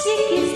今天